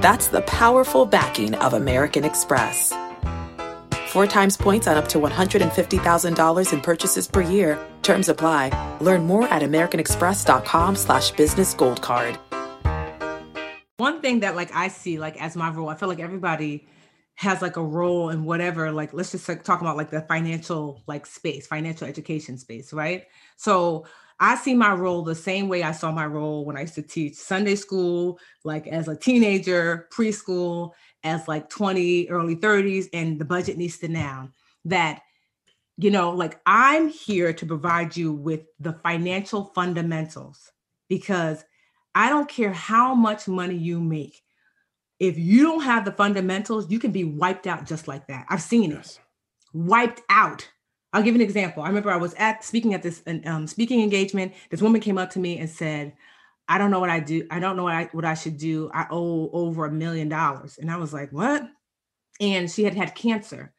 That's the powerful backing of American Express. Four times points on up to $150,000 in purchases per year. Terms apply. Learn more at americanexpress.com slash business gold card. One thing that like I see like as my role, I feel like everybody has like a role in whatever, like let's just like, talk about like the financial like space, financial education space, right? So I see my role the same way I saw my role when I used to teach Sunday school, like as a teenager, preschool, as like 20, early 30s, and the Budgetnista now. That, you know, like I'm here to provide you with the financial fundamentals because I don't care how much money you make. If you don't have the fundamentals, you can be wiped out just like that. I've seen it wiped out I'll give an example. I remember I was at speaking at this um, speaking engagement. This woman came up to me and said, "I don't know what I do. I don't know what I what I should do. I owe over a million dollars." And I was like, "What?" And she had had cancer,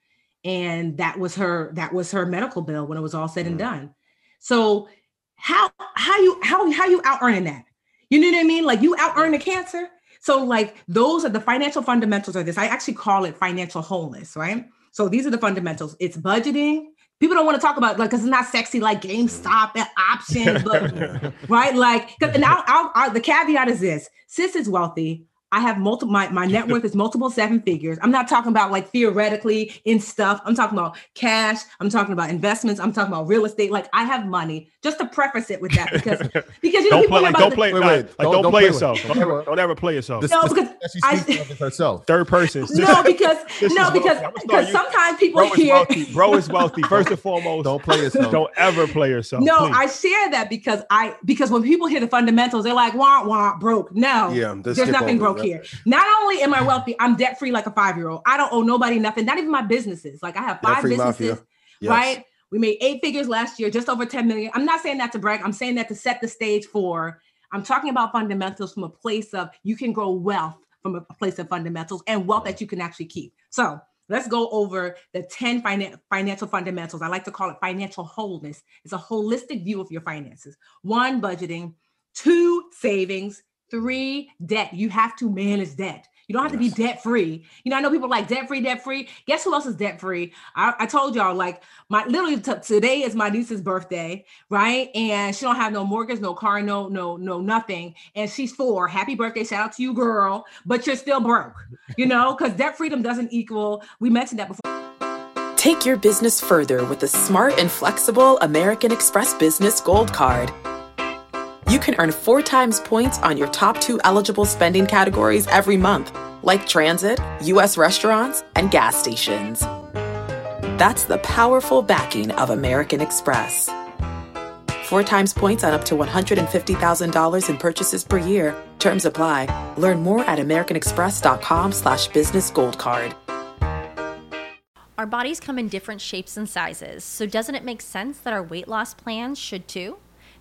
and that was her that was her medical bill when it was all said and mm. done. So how how you how how you out earning that? You know what I mean? Like you out earn the cancer. So like those are the financial fundamentals of this. I actually call it financial wholeness, right? So these are the fundamentals. It's budgeting, people don't want to talk about like because it's not sexy like GameStop and options, but right, like and I'll, I'll, I'll, the caveat is this: sis is wealthy. I have multiple my, my net worth is multiple seven figures. I'm not talking about like theoretically in stuff. I'm talking about cash. I'm talking about investments. I'm talking about real estate. Like I have money. Just to preface it with that because because you know don't play like don't play wait, wait, like don't, don't, play, yourself. Don't, ever, don't ever play yourself. no, because I, herself. Third person. No, because no, because because sometimes people bro hear wealthy. bro is wealthy. First and foremost, don't play yourself. Don't ever play yourself. No, please. I share that because I because when people hear the fundamentals, they're like wah wah broke. No, yeah, there's nothing broke here. Not only am I wealthy, I'm debt free like a five year old. I don't owe nobody nothing, not even my businesses. Like I have five businesses, yes. right? We made eight figures last year, just over 10 million. I'm not saying that to brag, I'm saying that to set the stage for. I'm talking about fundamentals from a place of you can grow wealth from a place of fundamentals and wealth that you can actually keep. So let's go over the 10 finan- financial fundamentals. I like to call it financial wholeness. It's a holistic view of your finances. One, budgeting. Two, savings. Three, debt. You have to manage debt. You don't have yes. to be debt free. You know, I know people like debt free, debt free. Guess who else is debt free? I, I, told y'all, like, my literally t- today is my niece's birthday, right? And she don't have no mortgage, no car, no, no, no, nothing. And she's four. Happy birthday! Shout out to you, girl. But you're still broke, you know, because debt freedom doesn't equal. We mentioned that before. Take your business further with the smart and flexible American Express Business Gold Card you can earn four times points on your top two eligible spending categories every month, like transit, U.S. restaurants, and gas stations. That's the powerful backing of American Express. Four times points on up to $150,000 in purchases per year. Terms apply. Learn more at americanexpress.com slash business gold card. Our bodies come in different shapes and sizes, so doesn't it make sense that our weight loss plans should too?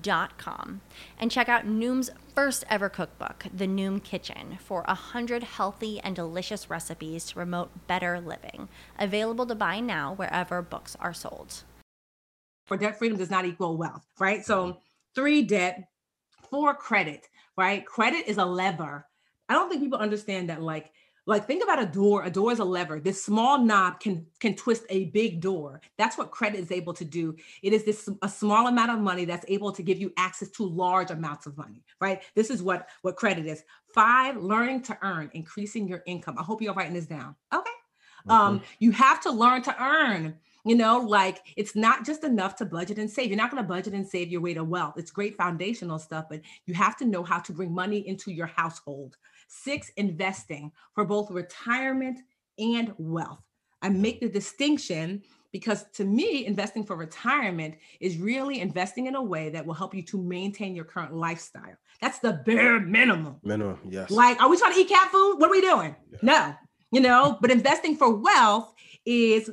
Dot com and check out Noom's first ever cookbook, The Noom Kitchen, for a hundred healthy and delicious recipes to promote better living. Available to buy now wherever books are sold. For debt freedom does not equal wealth, right? So three debt, for credit, right? Credit is a lever. I don't think people understand that. Like, like think about a door. A door is a lever. This small knob can can twist a big door. That's what credit is able to do. It is this a small amount of money that's able to give you access to large amounts of money, right? This is what what credit is. Five, learning to earn, increasing your income. I hope you're writing this down. Okay. Mm-hmm. Um, you have to learn to earn. You know, like it's not just enough to budget and save. You're not going to budget and save your way to wealth. It's great foundational stuff, but you have to know how to bring money into your household. Six, investing for both retirement and wealth. I make the distinction because to me, investing for retirement is really investing in a way that will help you to maintain your current lifestyle. That's the bare minimum. Minimum, yes. Like, are we trying to eat cat food? What are we doing? Yeah. No, you know, but investing for wealth is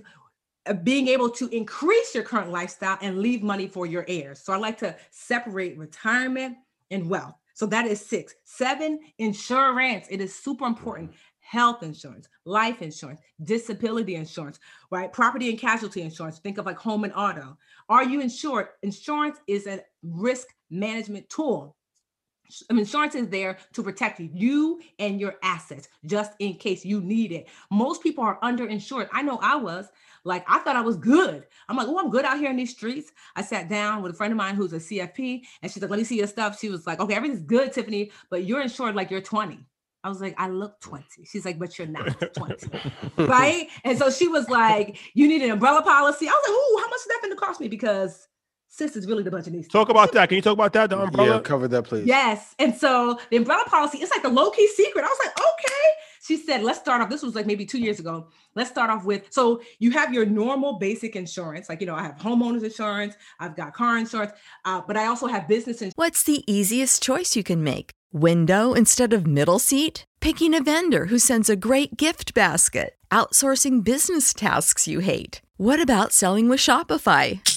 uh, being able to increase your current lifestyle and leave money for your heirs. So I like to separate retirement and wealth. So that is six. Seven, insurance. It is super important. Health insurance, life insurance, disability insurance, right? Property and casualty insurance. Think of like home and auto. Are you insured? Insurance is a risk management tool. Insurance is there to protect you, and your assets, just in case you need it. Most people are underinsured. I know I was. Like I thought I was good. I'm like, oh, I'm good out here in these streets. I sat down with a friend of mine who's a CFP, and she's like, let me see your stuff. She was like, okay, everything's good, Tiffany, but you're insured like you're 20. I was like, I look 20. She's like, but you're not 20. right. And so she was like, you need an umbrella policy. I was like, oh, how much is that going to cost me? Because sis is really the Budgetnista. Talk about that. Can you talk about that? The umbrella. Yeah, cover that, please. Yes. And so the umbrella policy, it's like the low key secret. I was like, okay. She said, let's start off. This was like maybe two years ago. Let's start off with so you have your normal basic insurance. Like, you know, I have homeowners insurance, I've got car insurance, uh, but I also have business insurance. What's the easiest choice you can make? Window instead of middle seat? Picking a vendor who sends a great gift basket? Outsourcing business tasks you hate? What about selling with Shopify?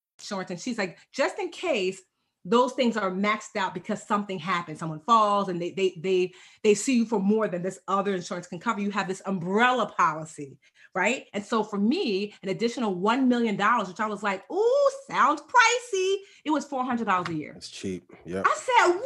insurance. And she's like, just in case those things are maxed out because something happens, someone falls and they they they they sue you for more than this other insurance can cover. You have this umbrella policy, right? And so for me, an additional one million dollars, which I was like, ooh, sounds pricey. It was four hundred dollars a year. It's cheap. Yeah. I said, what?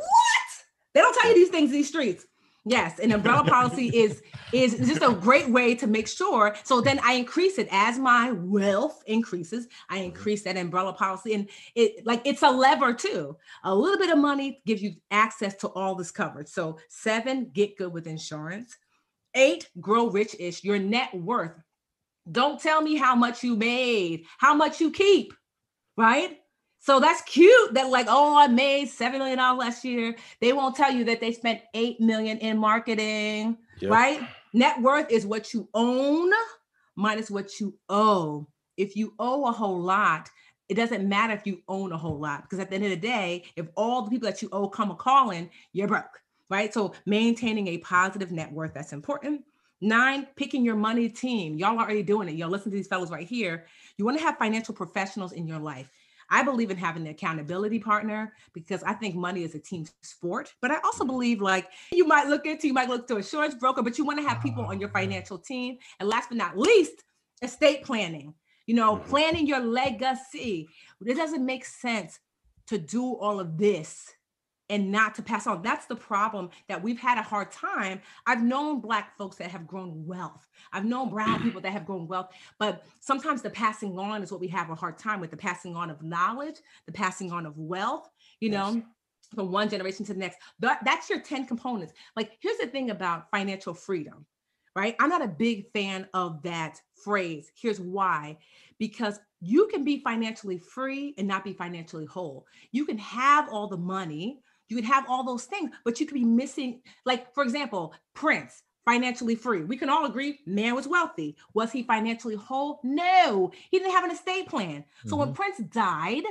They don't tell you these things in these streets. Yes, an umbrella policy is is just a great way to make sure. So then I increase it as my wealth increases. I mm-hmm. increase that umbrella policy, and it like it's a lever too. A little bit of money gives you access to all this coverage. So seven, get good with insurance. Eight, grow rich-ish. Your net worth. Don't tell me how much you made, how much you keep, right? So that's cute that like, oh, I made seven million dollars last year. They won't tell you that they spent eight million in marketing, yep. right? Net worth is what you own minus what you owe. If you owe a whole lot, it doesn't matter if you own a whole lot because at the end of the day, if all the people that you owe come a calling, you're broke, right? So maintaining a positive net worth that's important. Nine, picking your money team. Y'all already doing it. Y'all listen to these fellows right here. You want to have financial professionals in your life. I believe in having an accountability partner because I think money is a team sport. But I also believe like you might look into, you might look to insurance broker, but you want to have people on your financial team. And last but not least, estate planning. You know, mm-hmm. planning your legacy. It doesn't make sense to do all of this and not to pass on. That's the problem that we've had a hard time. I've known Black folks that have grown wealth. I've known Brown mm-hmm. people that have grown wealth, but sometimes the passing on is what we have a hard time with the passing on of knowledge, the passing on of wealth, you know. From one generation to the next. That, that's your 10 components. Like, here's the thing about financial freedom, right? I'm not a big fan of that phrase. Here's why because you can be financially free and not be financially whole. You can have all the money, you could have all those things, but you could be missing, like, for example, Prince, financially free. We can all agree man was wealthy. Was he financially whole? No, he didn't have an estate plan. So mm-hmm. when Prince died,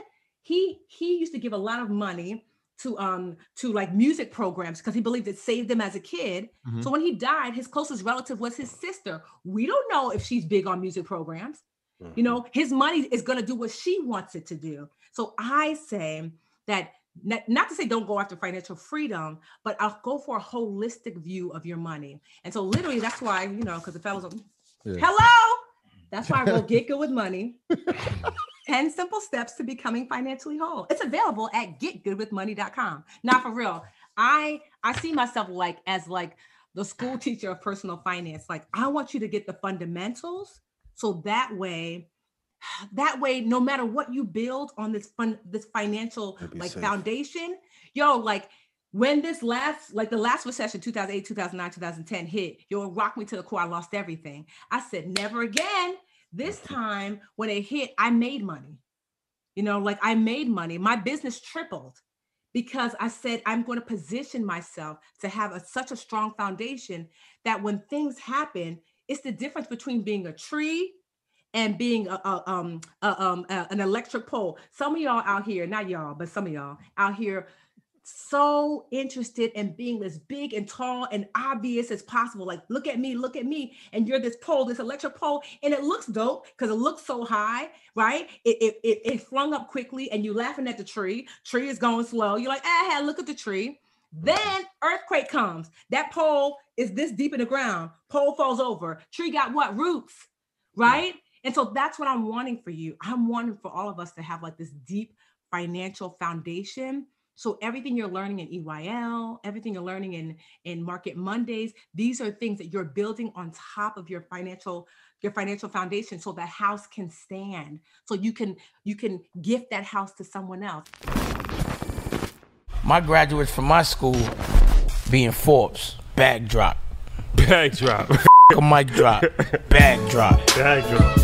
he he used to give a lot of money to um to like music programs because he believed it saved him as a kid. Mm-hmm. So when he died, his closest relative was his sister. We don't know if she's big on music programs. Mm-hmm. You know, his money is going to do what she wants it to do. So I say that not, not to say don't go after financial freedom, but I'll go for a holistic view of your money. And so literally that's why, you know, because the fellows are, yeah. hello. That's why I wrote Get Good with Money. 10 simple steps to becoming financially whole. It's available at getgoodwithmoney.com. Now for real, I I see myself like as like the school teacher of personal finance. Like I want you to get the fundamentals so that way that way no matter what you build on this fun this financial like safe. foundation yo like when this last like the last recession 2008 2009 2010 hit yo rock me to the core. I lost everything. I said never again. This time when it hit i made money. You know like i made money. My business tripled because i said i'm going to position myself to have a, such a strong foundation that when things happen it's the difference between being a tree and being a, a um, a, um an electric pole. Some of y'all out here, not y'all, but some of y'all out here so interested in being as big and tall and obvious as possible. Like, look at me, look at me. And you're this pole, this electric pole, and it looks dope because it looks so high, right? It, it, it, it flung up quickly and you're laughing at the tree. Tree is going slow. You're like, ah, look at the tree. Then earthquake comes. That pole is this deep in the ground. Pole falls over. Tree got what? Roots, right? And so that's what I'm wanting for you. I'm wanting for all of us to have like this deep financial foundation. So everything you're learning in EYL, everything you're learning in in Market Mondays, these are things that you're building on top of your financial your financial foundation so that house can stand. So you can you can gift that house to someone else. My graduates from my school being Forbes, bag drop. Bag drop. a mic drop. Bag drop. Bag drop.